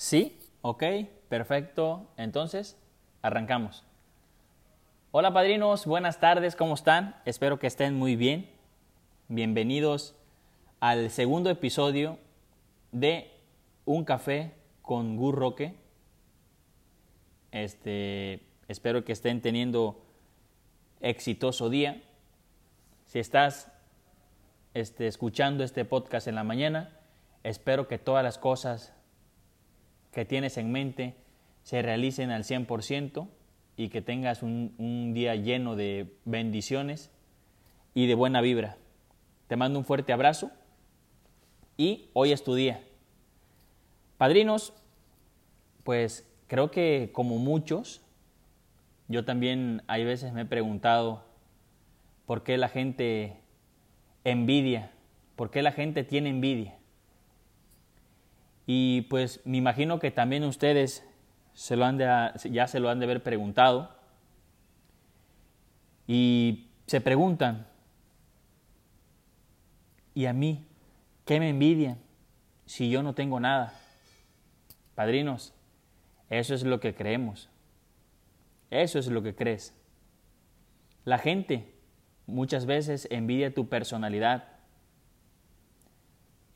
Sí, ok, perfecto. Entonces, arrancamos. Hola padrinos, buenas tardes, ¿cómo están? Espero que estén muy bien. Bienvenidos al segundo episodio de Un café con Gur Roque. Este, espero que estén teniendo exitoso día. Si estás este, escuchando este podcast en la mañana, espero que todas las cosas que tienes en mente se realicen al 100% y que tengas un, un, día lleno de bendiciones y de buena vibra. Te mando un fuerte abrazo y hoy es tu día. Padrinos, pues creo que como muchos, yo también hay veces me he preguntado por qué la gente envidia, por qué la gente tiene envidia. Y pues me imagino que también ustedes se lo han de, ya se lo han de haber preguntado. Y se preguntan, ¿y a mí qué me envidian si yo no tengo nada? Padrinos, eso es lo que creemos. Eso es lo que crees. La gente muchas veces envidia tu personalidad,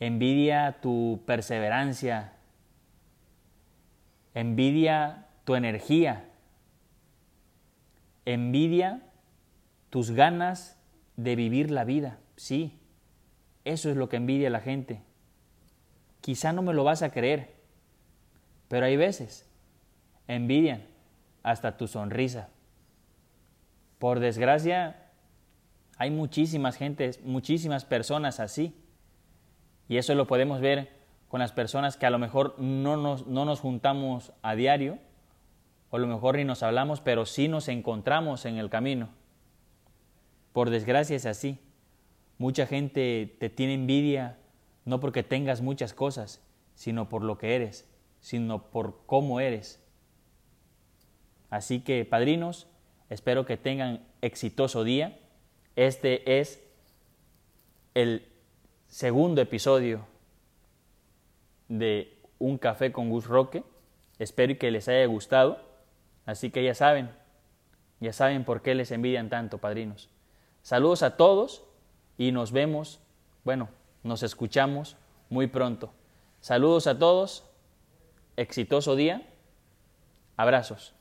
envidia tu perseverancia, envidia tu energía, envidia tus ganas de vivir la vida. Sí, eso es lo que envidia la gente. Quizá no me lo vas a creer, pero hay veces envidian hasta tu sonrisa. Por desgracia, hay muchísimas gentes, muchísimas personas así. Y eso lo podemos ver con las personas que a lo mejor no nos, no nos juntamos a diario, o a lo mejor ni nos hablamos, pero sí nos encontramos en el camino. Por desgracia es así. Mucha gente te tiene envidia no porque tengas muchas cosas, sino por lo que eres, sino por cómo eres. Así que, padrinos, espero que tengan exitoso día. Este es el segundo episodio de Un Café con Gus Roque. Espero que les haya gustado. Así que ya saben, ya saben por qué les envidian tanto, padrinos. Saludos a todos y nos vemos, bueno, nos escuchamos muy pronto. Saludos a todos, exitoso día, abrazos.